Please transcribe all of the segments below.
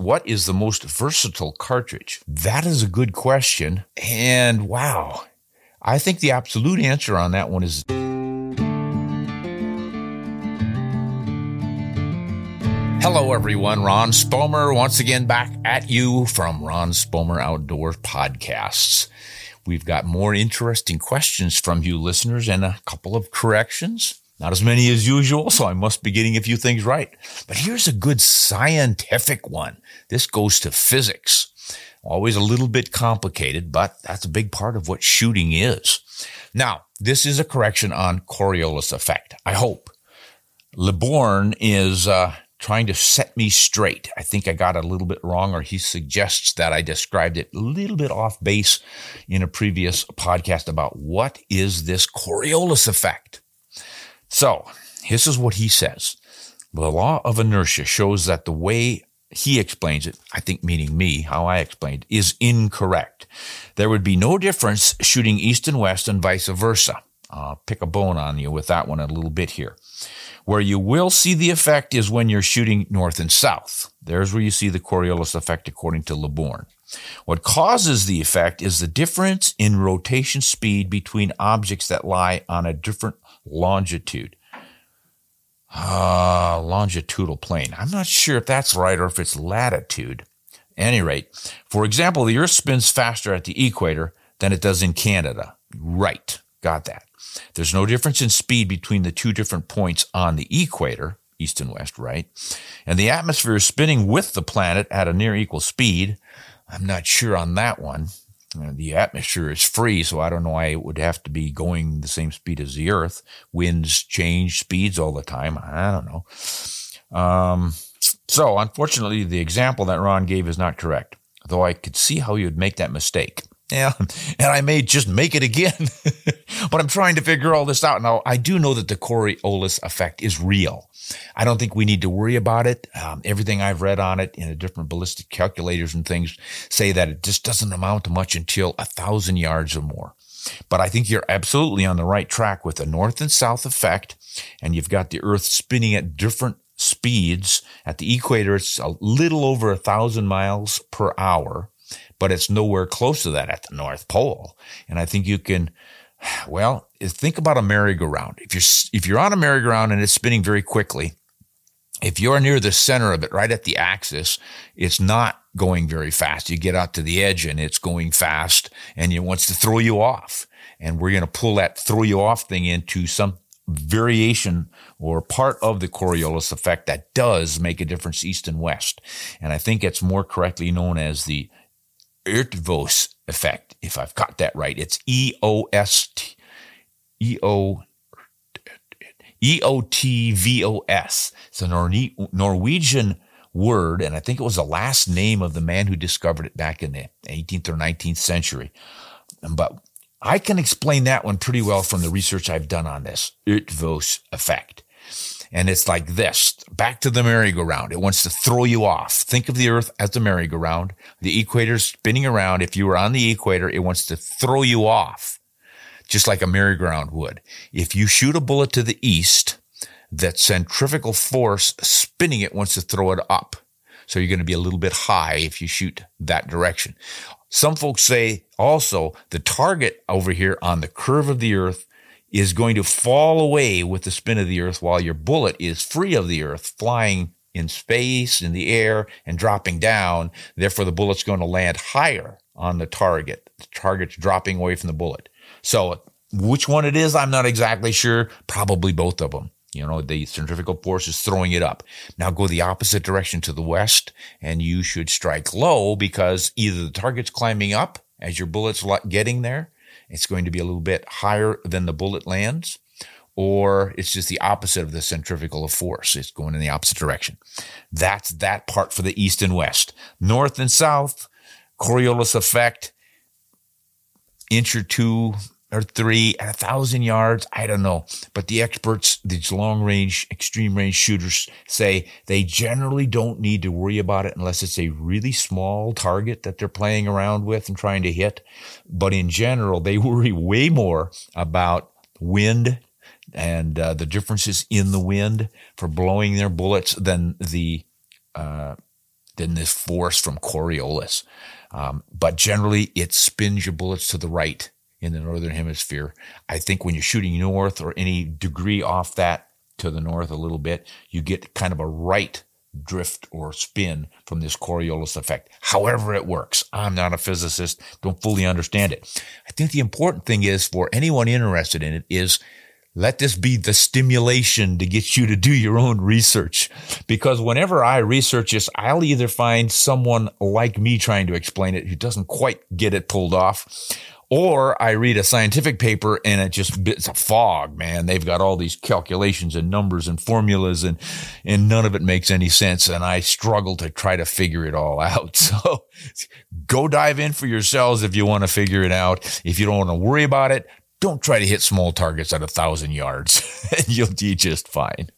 What is the most versatile cartridge? That is a good question. And wow, I think the absolute answer on that one is. Hello, everyone. Ron Spomer once again back at you from Ron Spomer Outdoor Podcasts. We've got more interesting questions from you listeners and a couple of corrections. Not as many as usual, so I must be getting a few things right. But here's a good scientific one. This goes to physics. Always a little bit complicated, but that's a big part of what shooting is. Now, this is a correction on Coriolis effect. I hope. LeBourn is uh, trying to set me straight. I think I got a little bit wrong, or he suggests that I described it a little bit off base in a previous podcast about what is this Coriolis effect. So, this is what he says. The law of inertia shows that the way he explains it, I think meaning me, how I explained, is incorrect. There would be no difference shooting east and west and vice versa. I'll pick a bone on you with that one a little bit here. Where you will see the effect is when you're shooting north and south. There's where you see the Coriolis effect according to LeBourn. What causes the effect is the difference in rotation speed between objects that lie on a different longitude. Uh, longitudinal plane. I'm not sure if that's right or if it's latitude. any rate, for example, the Earth spins faster at the equator than it does in Canada. Right. Got that. There's no difference in speed between the two different points on the equator, east and west, right? And the atmosphere is spinning with the planet at a near equal speed. I'm not sure on that one. The atmosphere is free, so I don't know why it would have to be going the same speed as the Earth. Winds change speeds all the time. I don't know. Um, so, unfortunately, the example that Ron gave is not correct, though I could see how you would make that mistake. Yeah, and I may just make it again, but I'm trying to figure all this out. Now, I do know that the Coriolis effect is real. I don't think we need to worry about it. Um, everything I've read on it in a different ballistic calculators and things say that it just doesn't amount to much until a thousand yards or more. But I think you're absolutely on the right track with the north and south effect, and you've got the Earth spinning at different speeds. At the equator, it's a little over a thousand miles per hour but it's nowhere close to that at the North Pole. And I think you can, well, think about a merry-go-round. If you're if you're on a merry-go-round and it's spinning very quickly, if you're near the center of it, right at the axis, it's not going very fast. You get out to the edge and it's going fast and it wants to throw you off. And we're going to pull that throw you off thing into some variation or part of the Coriolis effect that does make a difference east and west. And I think it's more correctly known as the Eötvös effect, if I've got that right. It's E O S T E O E O T V O S. It's a Norwegian word, and I think it was the last name of the man who discovered it back in the 18th or 19th century. But I can explain that one pretty well from the research I've done on this Eötvös effect. And it's like this back to the merry-go-round. It wants to throw you off. Think of the earth as a merry-go-round. The equator's spinning around. If you were on the equator, it wants to throw you off, just like a merry-go-round would. If you shoot a bullet to the east, that centrifugal force spinning it wants to throw it up. So you're going to be a little bit high if you shoot that direction. Some folks say also the target over here on the curve of the earth is going to fall away with the spin of the earth while your bullet is free of the earth flying in space, in the air, and dropping down. Therefore, the bullet's going to land higher on the target. The target's dropping away from the bullet. So, which one it is, I'm not exactly sure. Probably both of them. You know, the centrifugal force is throwing it up. Now go the opposite direction to the west, and you should strike low because either the target's climbing up as your bullet's getting there, it's going to be a little bit higher than the bullet lands, or it's just the opposite of the centrifugal force. It's going in the opposite direction. That's that part for the east and west. North and south, Coriolis effect, inch or two or three at a thousand yards. I don't know. But the experts, these long range, extreme range shooters say they generally don't need to worry about it unless it's a really small target that they're playing around with and trying to hit. But in general, they worry way more about wind and uh, the differences in the wind for blowing their bullets than the, uh, than this force from Coriolis. Um, but generally, it spins your bullets to the right in the northern hemisphere. I think when you're shooting north or any degree off that to the north a little bit, you get kind of a right drift or spin from this Coriolis effect. However it works. I'm not a physicist, don't fully understand it. I think the important thing is for anyone interested in it is let this be the stimulation to get you to do your own research. Because whenever I research this, I'll either find someone like me trying to explain it who doesn't quite get it pulled off, or I read a scientific paper and it just, it's a fog, man. They've got all these calculations and numbers and formulas and, and none of it makes any sense. And I struggle to try to figure it all out. So go dive in for yourselves if you want to figure it out. If you don't want to worry about it, don't try to hit small targets at a thousand yards and you'll do just fine.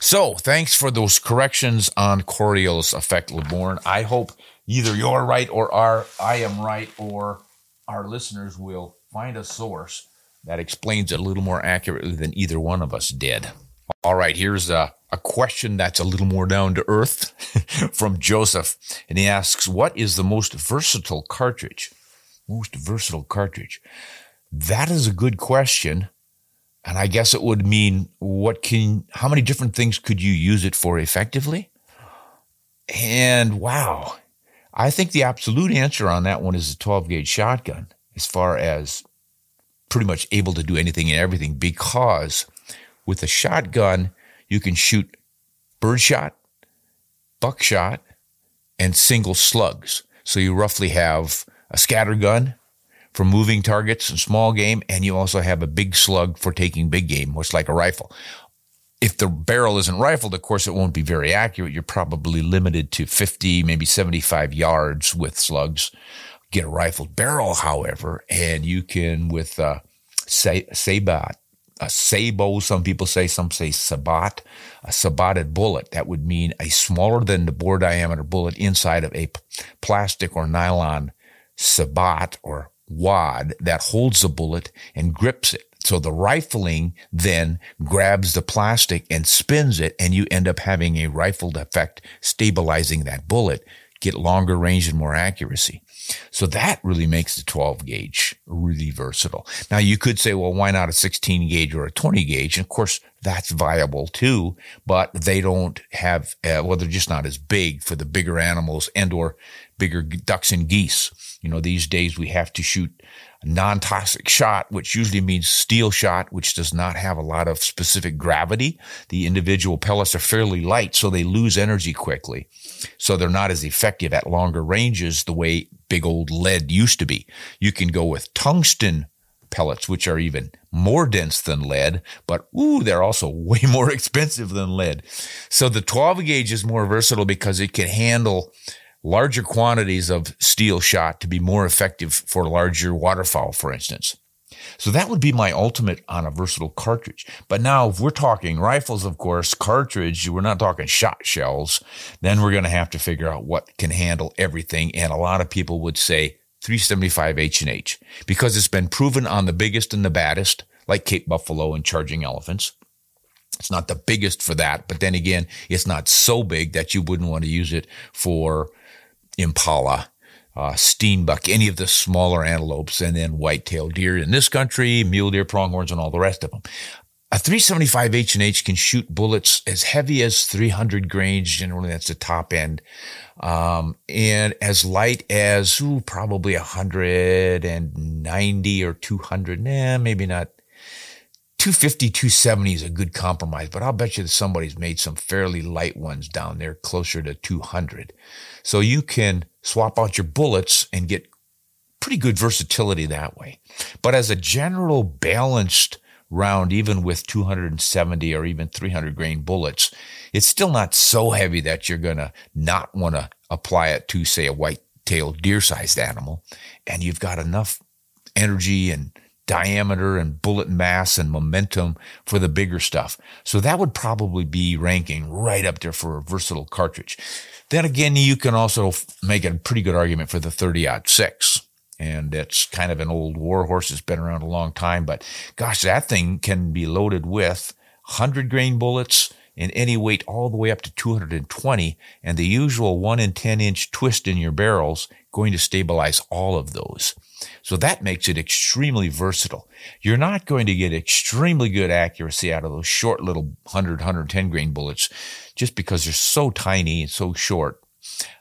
So thanks for those corrections on Coriolis effect, LeBourne. I hope either you're right or are, I am right or our listeners will find a source that explains it a little more accurately than either one of us did. All right, here's a, a question that's a little more down to earth from Joseph. And he asks, What is the most versatile cartridge? Most versatile cartridge. That is a good question. And I guess it would mean what can, how many different things could you use it for effectively? And wow, I think the absolute answer on that one is a 12 gauge shotgun, as far as pretty much able to do anything and everything, because with a shotgun, you can shoot birdshot, buckshot, and single slugs. So you roughly have a scatter gun for moving targets and small game, and you also have a big slug for taking big game, much like a rifle if the barrel isn't rifled, of course, it won't be very accurate. You're probably limited to 50, maybe 75 yards with slugs. Get a rifled barrel, however, and you can with uh, sabat, a sabo, some people say, some say sabat, a sabated bullet. That would mean a smaller than the bore diameter bullet inside of a plastic or nylon sabat or wad that holds the bullet and grips it so the rifling then grabs the plastic and spins it, and you end up having a rifled effect, stabilizing that bullet, get longer range and more accuracy. So that really makes the 12 gauge really versatile. Now you could say, well, why not a 16 gauge or a 20 gauge? And of course, that's viable too, but they don't have, uh, well, they're just not as big for the bigger animals and or bigger ducks and geese. You know, these days we have to shoot non-toxic shot, which usually means steel shot, which does not have a lot of specific gravity. The individual pellets are fairly light, so they lose energy quickly. So they're not as effective at longer ranges the way big old lead used to be. You can go with tungsten pellets, which are even more dense than lead, but ooh, they're also way more expensive than lead. So the 12 gauge is more versatile because it can handle larger quantities of steel shot to be more effective for larger waterfowl, for instance. So that would be my ultimate on a versatile cartridge. But now, if we're talking rifles, of course, cartridge, we're not talking shot shells, then we're going to have to figure out what can handle everything. And a lot of people would say 375 H&H because it's been proven on the biggest and the baddest, like Cape Buffalo and charging elephants. It's not the biggest for that, but then again, it's not so big that you wouldn't want to use it for impala, uh, steenbuck, any of the smaller antelopes, and then white-tailed deer in this country, mule deer, pronghorns, and all the rest of them. a 375 H&H can shoot bullets as heavy as 300 grains. Generally, that's the top end. Um, and as light as ooh, probably 190 or 200. Nah, maybe not. 250, 270 is a good compromise, but I'll bet you that somebody's made some fairly light ones down there closer to 200. So you can swap out your bullets and get pretty good versatility that way. But as a general balanced round, even with 270 or even 300 grain bullets, it's still not so heavy that you're going to not want to apply it to, say, a white-tailed deer-sized animal. And you've got enough energy and diameter and bullet mass and momentum for the bigger stuff. So that would probably be ranking right up there for a versatile cartridge. Then again, you can also make a pretty good argument for the 30 six and it's kind of an old warhorse. It's been around a long time, but gosh, that thing can be loaded with 100 grain bullets in any weight all the way up to 220 and the usual 1 in 10 inch twist in your barrels going to stabilize all of those. So that makes it extremely versatile. You're not going to get extremely good accuracy out of those short little 100, 110 grain bullets just because they're so tiny and so short.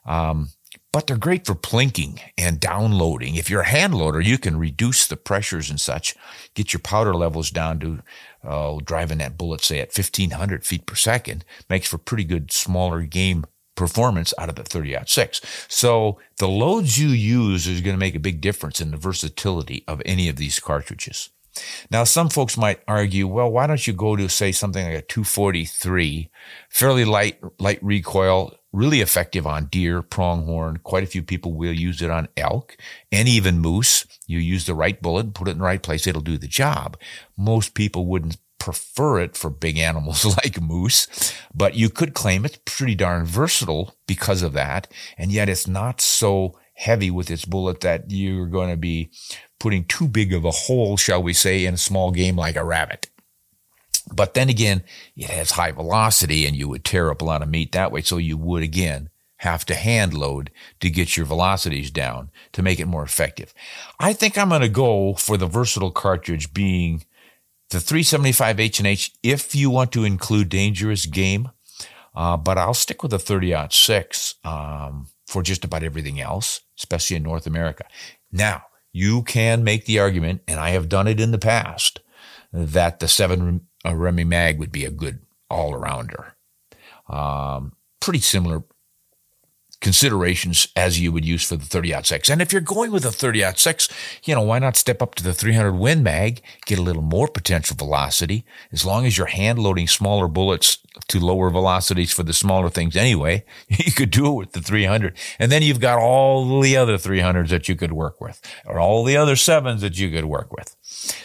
Um, but they're great for plinking and downloading. If you're a hand loader, you can reduce the pressures and such, get your powder levels down to uh, driving that bullet, say at 1500 feet per second, makes for pretty good smaller game performance out of the 30 out six. So the loads you use is going to make a big difference in the versatility of any of these cartridges. Now, some folks might argue, well, why don't you go to say something like a 243, fairly light, light recoil, really effective on deer, pronghorn. Quite a few people will use it on elk and even moose. You use the right bullet, put it in the right place, it'll do the job. Most people wouldn't prefer it for big animals like moose, but you could claim it's pretty darn versatile because of that. And yet it's not so heavy with its bullet that you're going to be putting too big of a hole, shall we say, in a small game like a rabbit. But then again, it has high velocity and you would tear up a lot of meat that way. So you would again have to hand load to get your velocities down to make it more effective. I think I'm going to go for the versatile cartridge being the 375 H&H if you want to include dangerous game. Uh, but I'll stick with the 30 6 um, for just about everything else, especially in North America. Now, you can make the argument, and I have done it in the past, that the 7 a Remy Mag would be a good all arounder. Um, pretty similar considerations as you would use for the 30 out six. And if you're going with a 30 out six, you know, why not step up to the 300 Win Mag, get a little more potential velocity, as long as you're hand loading smaller bullets to lower velocities for the smaller things anyway, you could do it with the 300. And then you've got all the other 300s that you could work with, or all the other sevens that you could work with.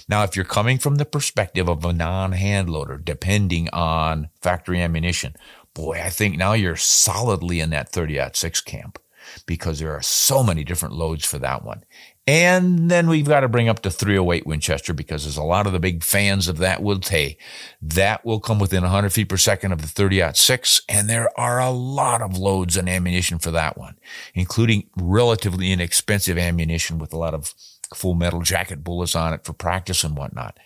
Now, if you're coming from the perspective of a non-hand loader, depending on factory ammunition, boy, I think now you're solidly in that 30 6 camp because there are so many different loads for that one. And then we've got to bring up the 308 Winchester because there's a lot of the big fans of that will say that will come within 100 feet per second of the 30 6. And there are a lot of loads and ammunition for that one, including relatively inexpensive ammunition with a lot of full metal jacket bullets on it for practice and whatnot.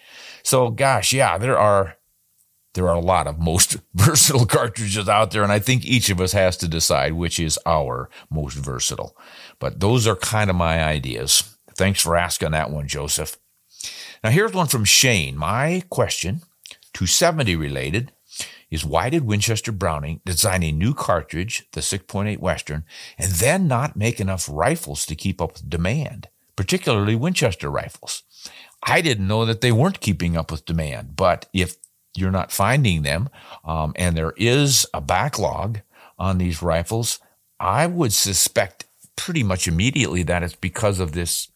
So gosh, yeah, there are there are a lot of most versatile cartridges out there, and I think each of us has to decide which is our most versatile. But those are kind of my ideas. Thanks for asking that one, Joseph. Now, here's one from Shane. My question, 270 related, is why did Winchester Browning design a new cartridge, the 6.8 Western, and then not make enough rifles to keep up with demand, particularly Winchester rifles? I didn't know that they weren't keeping up with demand, but if you're not finding them, um, and there is a backlog on these rifles, I would suspect pretty much immediately that it's because of this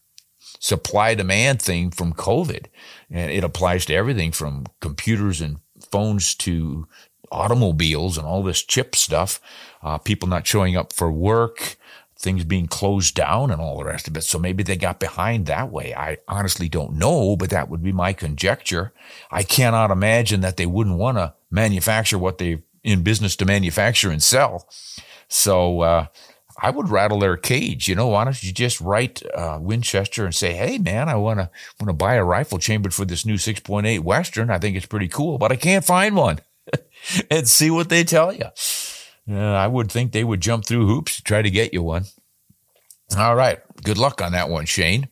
supply demand thing from COVID. And it applies to everything from computers and phones to automobiles and all this chip stuff. Uh, people not showing up for work, things being closed down and all the rest of it. So maybe they got behind that way. I honestly don't know, but that would be my conjecture. I cannot imagine that they wouldn't want to manufacture what they're in business to manufacture and sell. So, uh, I would rattle their cage. You know, why don't you just write uh, Winchester and say, "Hey, man, I want to want to buy a rifle chambered for this new 6.8 Western. I think it's pretty cool, but I can't find one." and see what they tell you. Uh, I would think they would jump through hoops to try to get you one. All right. Good luck on that one, Shane.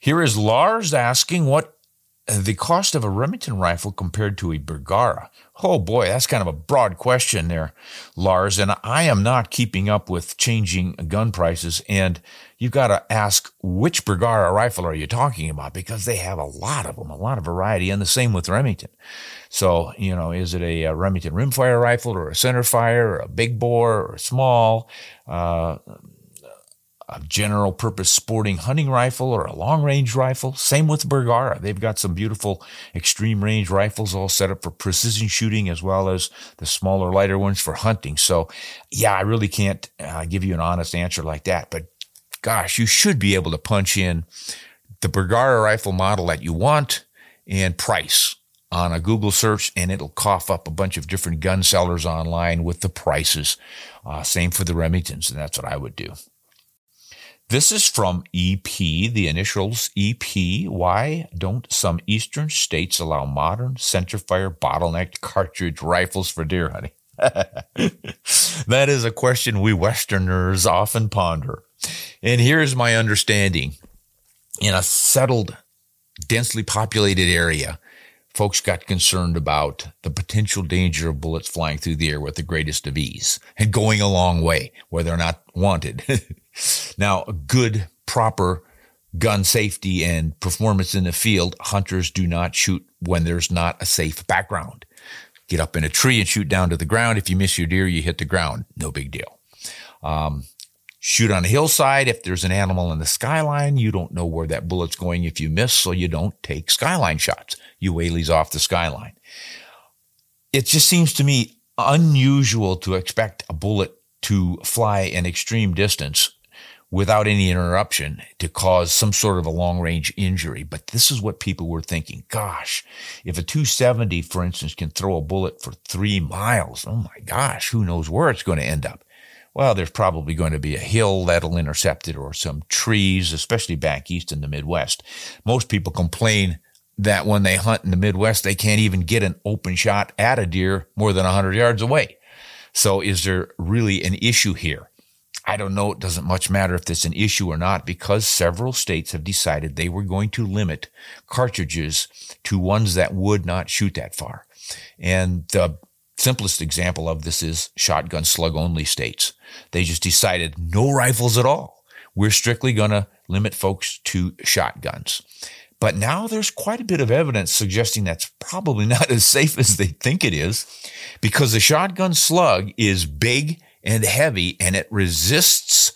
Here is Lars asking what the cost of a Remington rifle compared to a Bergara. Oh boy, that's kind of a broad question there, Lars. And I am not keeping up with changing gun prices. And you've got to ask which Bergara rifle are you talking about? Because they have a lot of them, a lot of variety. And the same with Remington. So, you know, is it a, a Remington rimfire rifle or a centerfire or a big bore or small? Uh, a general purpose sporting hunting rifle or a long range rifle. Same with Bergara. They've got some beautiful extreme range rifles all set up for precision shooting as well as the smaller, lighter ones for hunting. So yeah, I really can't uh, give you an honest answer like that, but gosh, you should be able to punch in the Bergara rifle model that you want and price on a Google search and it'll cough up a bunch of different gun sellers online with the prices. Uh, same for the Remingtons, and that's what I would do. This is from EP, the initials EP. Why don't some eastern states allow modern centerfire bottlenecked cartridge rifles for deer hunting? that is a question we Westerners often ponder. And here's my understanding. In a settled, densely populated area, folks got concerned about the potential danger of bullets flying through the air with the greatest of ease and going a long way where they're not wanted. now, good, proper gun safety and performance in the field, hunters do not shoot when there's not a safe background. Get up in a tree and shoot down to the ground. If you miss your deer, you hit the ground. No big deal. Um, shoot on a hillside. If there's an animal in the skyline, you don't know where that bullet's going if you miss, so you don't take skyline shots. You whaleys off the skyline. It just seems to me unusual to expect a bullet to fly an extreme distance without any interruption to cause some sort of a long range injury. But this is what people were thinking. Gosh, if a 270, for instance, can throw a bullet for three miles, oh my gosh, who knows where it's going to end up? Well, there's probably going to be a hill that'll intercept it or some trees, especially back east in the Midwest. Most people complain that when they hunt in the Midwest, they can't even get an open shot at a deer more than 100 yards away. So is there really an issue here? I don't know. It doesn't much matter if it's an issue or not because several states have decided they were going to limit cartridges to ones that would not shoot that far. And the simplest example of this is shotgun slug only states. They just decided no rifles at all. We're strictly going to limit folks to shotguns. But now there's quite a bit of evidence suggesting that's probably not as safe as they think it is because the shotgun slug is big and heavy and it resists,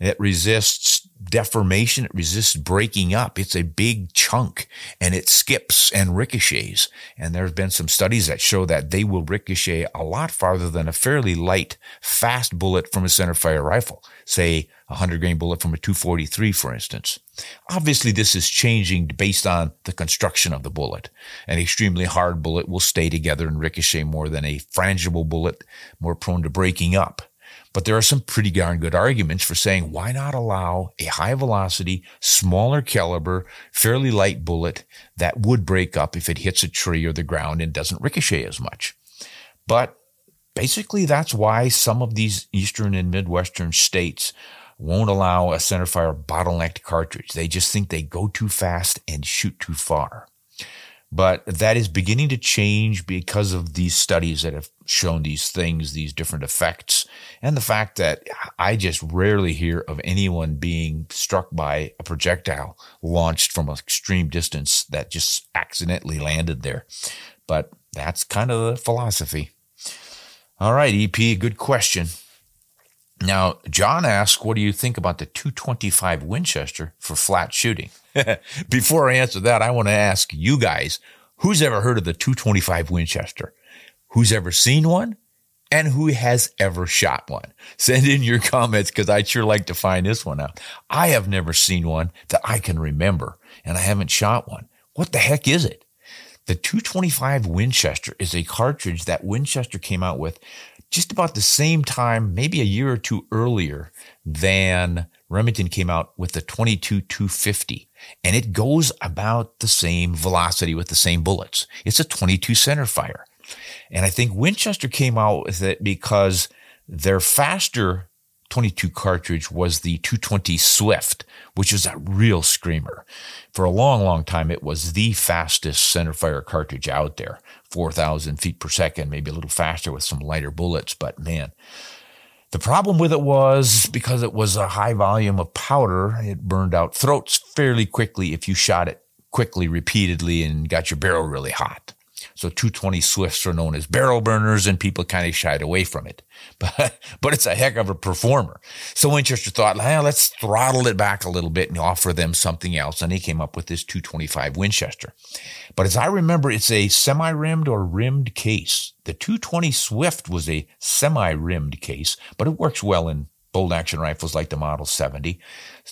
it resists deformation. It resists breaking up. It's a big chunk and it skips and ricochets. And there have been some studies that show that they will ricochet a lot farther than a fairly light, fast bullet from a centerfire rifle. Say a 100 grain bullet from a 243, for instance. Obviously, this is changing based on the construction of the bullet. An extremely hard bullet will stay together and ricochet more than a frangible bullet, more prone to breaking up. But there are some pretty darn good arguments for saying why not allow a high velocity, smaller caliber, fairly light bullet that would break up if it hits a tree or the ground and doesn't ricochet as much. But basically that's why some of these eastern and midwestern states won't allow a centerfire bottlenecked cartridge. They just think they go too fast and shoot too far. But that is beginning to change because of these studies that have shown these things, these different effects, and the fact that I just rarely hear of anyone being struck by a projectile launched from an extreme distance that just accidentally landed there. But that's kind of the philosophy. All right, EP, good question. Now, John asks, what do you think about the 225 Winchester for flat shooting? Before I answer that, I want to ask you guys, who's ever heard of the 225 Winchester? Who's ever seen one? And who has ever shot one? Send in your comments because I'd sure like to find this one out. I have never seen one that I can remember and I haven't shot one. What the heck is it? The 225 Winchester is a cartridge that Winchester came out with just about the same time, maybe a year or two earlier than Remington came out with the 22 250 and it goes about the same velocity with the same bullets. It's a 22 center fire. And I think Winchester came out with it because their faster 22 cartridge was the 220 Swift, which is a real screamer. For a long, long time, it was the fastest centerfire cartridge out there, 4,000 feet per second, maybe a little faster with some lighter bullets. But man, the problem with it was because it was a high volume of powder, it burned out throats fairly quickly if you shot it quickly, repeatedly, and got your barrel really hot. So 220 Swifts are known as barrel burners and people kind of shied away from it. But, but it's a heck of a performer. So Winchester thought, well, let's throttle it back a little bit and offer them something else. And he came up with this 225 Winchester. But as I remember, it's a semi-rimmed or rimmed case. The 220 Swift was a semi-rimmed case, but it works well in bolt action rifles like the Model 70.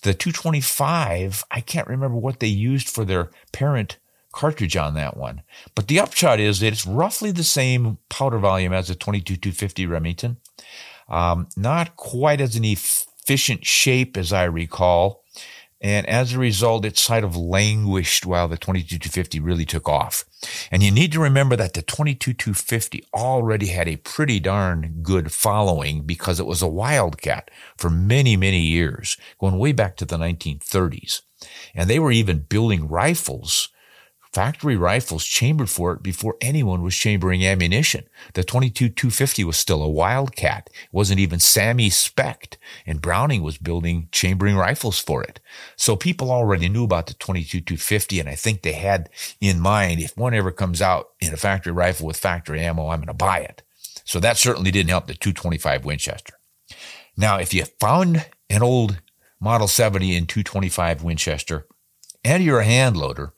The 225, I can't remember what they used for their parent cartridge on that one. But the upshot is that it's roughly the same powder volume as the 22-250 Remington. Um, not quite as an efficient shape as I recall. And as a result, it sort of languished while the 22-250 really took off. And you need to remember that the 22-250 already had a pretty darn good following because it was a wildcat for many, many years, going way back to the 1930s. And they were even building rifles factory rifles chambered for it before anyone was chambering ammunition. The 22 250 was still a wildcat. It wasn't even SAAMI spec and Browning was building chambering rifles for it. So people already knew about the 22 250 and I think they had in mind if one ever comes out in a factory rifle with factory ammo, I'm going to buy it. So that certainly didn't help the 225 Winchester. Now, if you found an old Model 70 in 225 Winchester and you're a hand loader,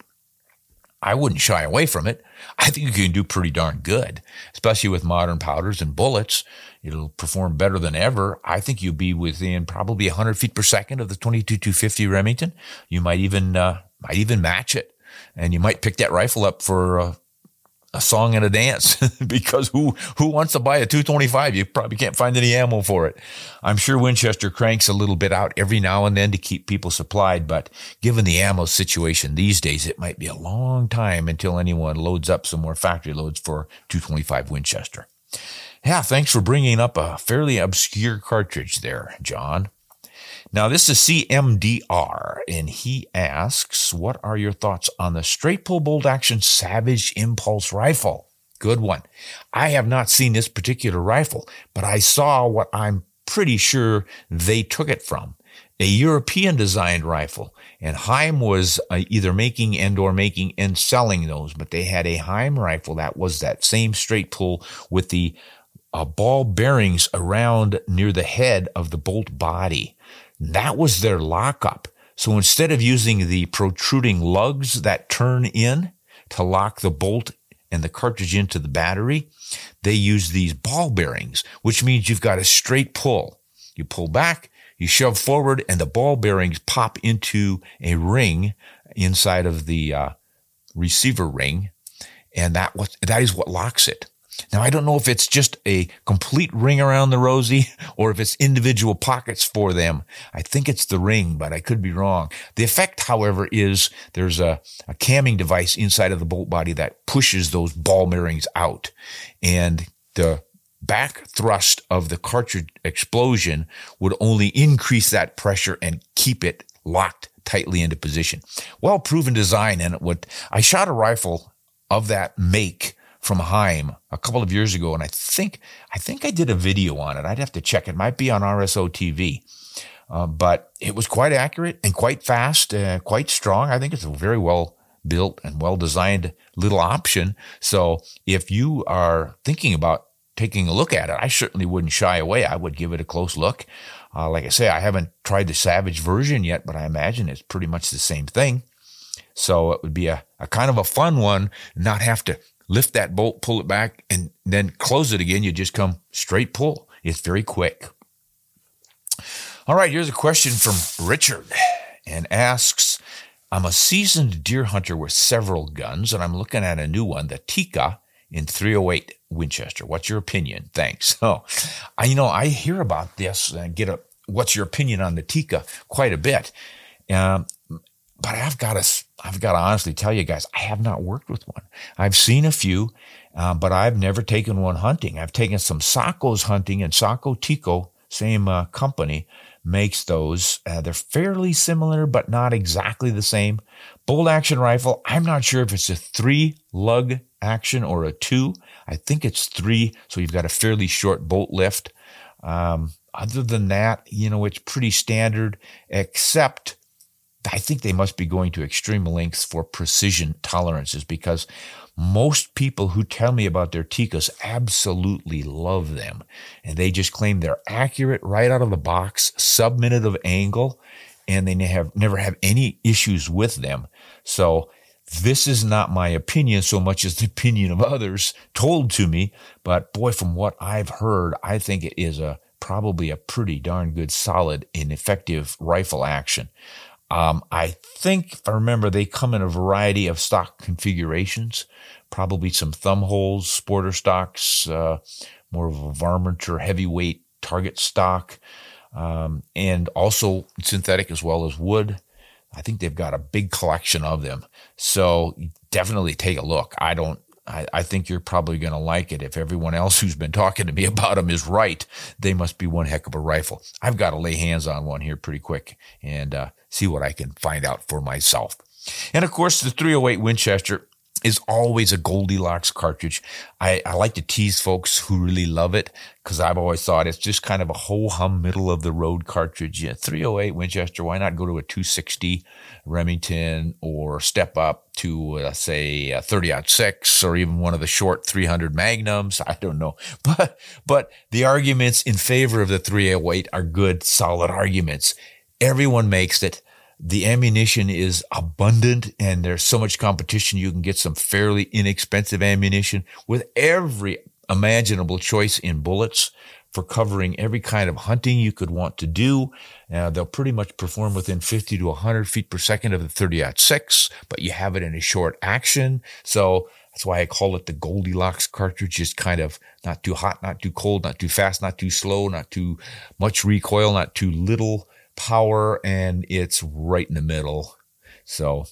I wouldn't shy away from it. I think you can do pretty darn good, especially with modern powders and bullets. It'll perform better than ever. I think you'll be within probably 100 feet per second of the 22 250 Remington. You might even uh, might even match it, and you might pick that rifle up for uh, a song and a dance because who who wants to buy a 225? You probably can't find any ammo for it. I'm sure Winchester cranks a little bit out every now and then to keep people supplied, but given the ammo situation these days, it might be a long time until anyone loads up some more factory loads for 225 Winchester. Yeah, thanks for bringing up a fairly obscure cartridge there, John. Now, this is CMDR, and he asks, What are your thoughts on the straight pull bolt action Savage Impulse rifle? Good one. I have not seen this particular rifle, but I saw what I'm pretty sure they took it from a European designed rifle. And Heym was uh, either making and or making and selling those, but they had a Heym rifle that was that same straight pull with the uh, ball bearings around near the head of the bolt body. That was their lockup. So instead of using the protruding lugs that turn in to lock the bolt and the cartridge into the battery, they use these ball bearings, which means you've got a straight pull. You pull back, you shove forward, and the ball bearings pop into a ring inside of the uh, receiver ring, and that that is what locks it. Now, I don't know if it's just a complete ring around the rosy or if it's individual pockets for them. I think it's the ring, but I could be wrong. The effect, however, is there's a, a camming device inside of the bolt body that pushes those ball bearings out and the back thrust of the cartridge explosion would only increase that pressure and keep it locked tightly into position. Well proven design. And what I shot a rifle of that make from Heym a couple of years ago, and I think I think I did a video on it. I'd have to check. It might be on RSO TV, uh, but it was quite accurate and quite fast, uh, quite strong. I think it's a very well built and well designed little option. So if you are thinking about taking a look at it, I certainly wouldn't shy away. I would give it a close look. Uh, like I say, I haven't tried the Savage version yet, but I imagine it's pretty much the same thing. So it would be a, a kind of a fun one, not have to lift that bolt, pull it back, and then close it again. You just come straight pull. It's very quick. All right, here's a question from Richard and asks I'm a seasoned deer hunter with several guns, and I'm looking at a new one, the Tikka in 308 Winchester. What's your opinion? Thanks. So, I you know I hear about this and get a what's your opinion on the Tikka quite a bit. Um, but I've got to, I've got to honestly tell you guys, I have not worked with one. I've seen a few, uh, but I've never taken one hunting. I've taken some Sako's hunting and Sako Tikka, same uh, company, makes those. Uh, they're fairly similar, but not exactly the same. Bolt action rifle. I'm not sure if it's a three lug action or a two. I think it's three. So you've got a fairly short bolt lift. Um, other than that, you know, it's pretty standard, except I think they must be going to extreme lengths for precision tolerances because most people who tell me about their Tikkas absolutely love them. And they just claim they're accurate right out of the box, sub minute of angle, and they have never have any issues with them. So this is not my opinion so much as the opinion of others told to me. But boy, from what I've heard, I think it is a probably a pretty darn good, solid, and effective rifle action. Um, I think, if I remember, they come in a variety of stock configurations, probably some thumb holes, sporter stocks, uh, more of a varmint or heavyweight target stock, um, and also synthetic as well as wood. I think they've got a big collection of them. So definitely take a look. I don't I, I think you're probably going to like it. If everyone else who's been talking to me about them is right, they must be one heck of a rifle. I've got to lay hands on one here pretty quick and uh, see what I can find out for myself. And of course, the 308 Winchester is always a Goldilocks cartridge. I, I like to tease folks who really love it because I've always thought it's just kind of a whole hum middle of the road cartridge. Yeah, 308 Winchester, why not go to a 260 Remington or step up to, uh, say, a 30 6 or even one of the short 300 Magnums? I don't know. But, but the arguments in favor of the 308 are good, solid arguments. Everyone makes it the ammunition is abundant and there's so much competition. You can get some fairly inexpensive ammunition with every imaginable choice in bullets for covering every kind of hunting you could want to do. Uh, they'll pretty much perform within 50 to 100 feet per second of the 30 6, but you have it in a short action. So that's why I call it the Goldilocks cartridge. Just kind of not too hot, not too cold, not too fast, not too slow, not too much recoil, not too little power and it's right in the middle. So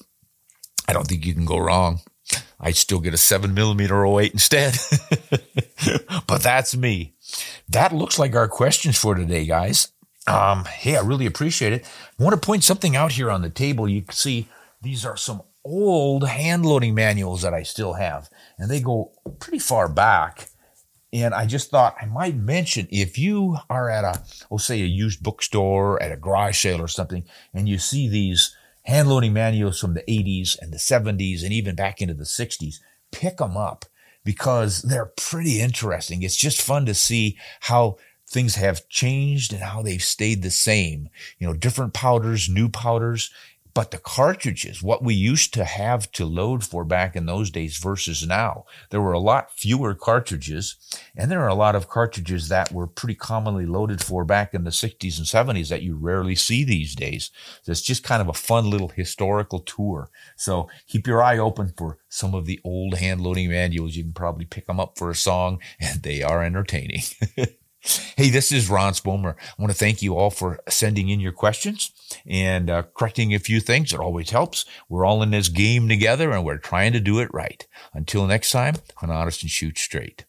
I don't think you can go wrong. I'd still get a seven millimeter 08 instead. but that's me. That looks like our questions for today, guys. Um, hey, I really appreciate it. I want to point something out here on the table. You can see these are some old hand loading manuals that I still have, and they go pretty far back. And I just thought I might mention if you are at a, we'll say a used bookstore, at a garage sale or something, and you see these hand loading manuals from the 80s and the 70s and even back into the 60s, pick them up because they're pretty interesting. It's just fun to see how things have changed and how they've stayed the same. You know, different powders, new powders, but the cartridges, what we used to have to load for back in those days versus now, there were a lot fewer cartridges. And there are a lot of cartridges that were pretty commonly loaded for back in the 60s and 70s that you rarely see these days. So it's just kind of a fun little historical tour. So keep your eye open for some of the old hand loading manuals. You can probably pick them up for a song and they are entertaining. Hey, this is Ron Spomer. I want to thank you all for sending in your questions and uh, correcting a few things. It always helps. We're all in this game together and we're trying to do it right. Until next time, hunt honest and shoot straight.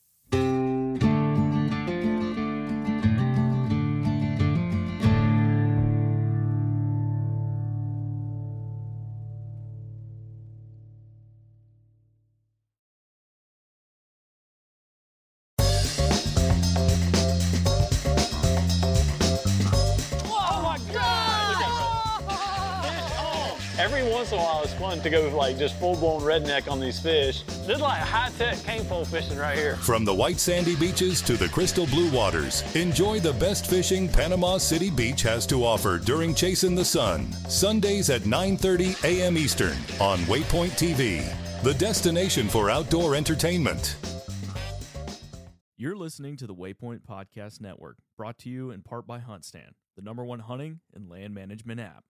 Like just full blown redneck on these fish. This is like high tech cane pole fishing right here. From the white sandy beaches to the crystal blue waters, enjoy the best fishing Panama City Beach has to offer during Chasing the Sun. Sundays at 9:30 a.m. Eastern on Waypoint TV, the destination for outdoor entertainment. You're listening to the Waypoint Podcast Network, brought to you in part by HuntStand, the number one hunting and land management app.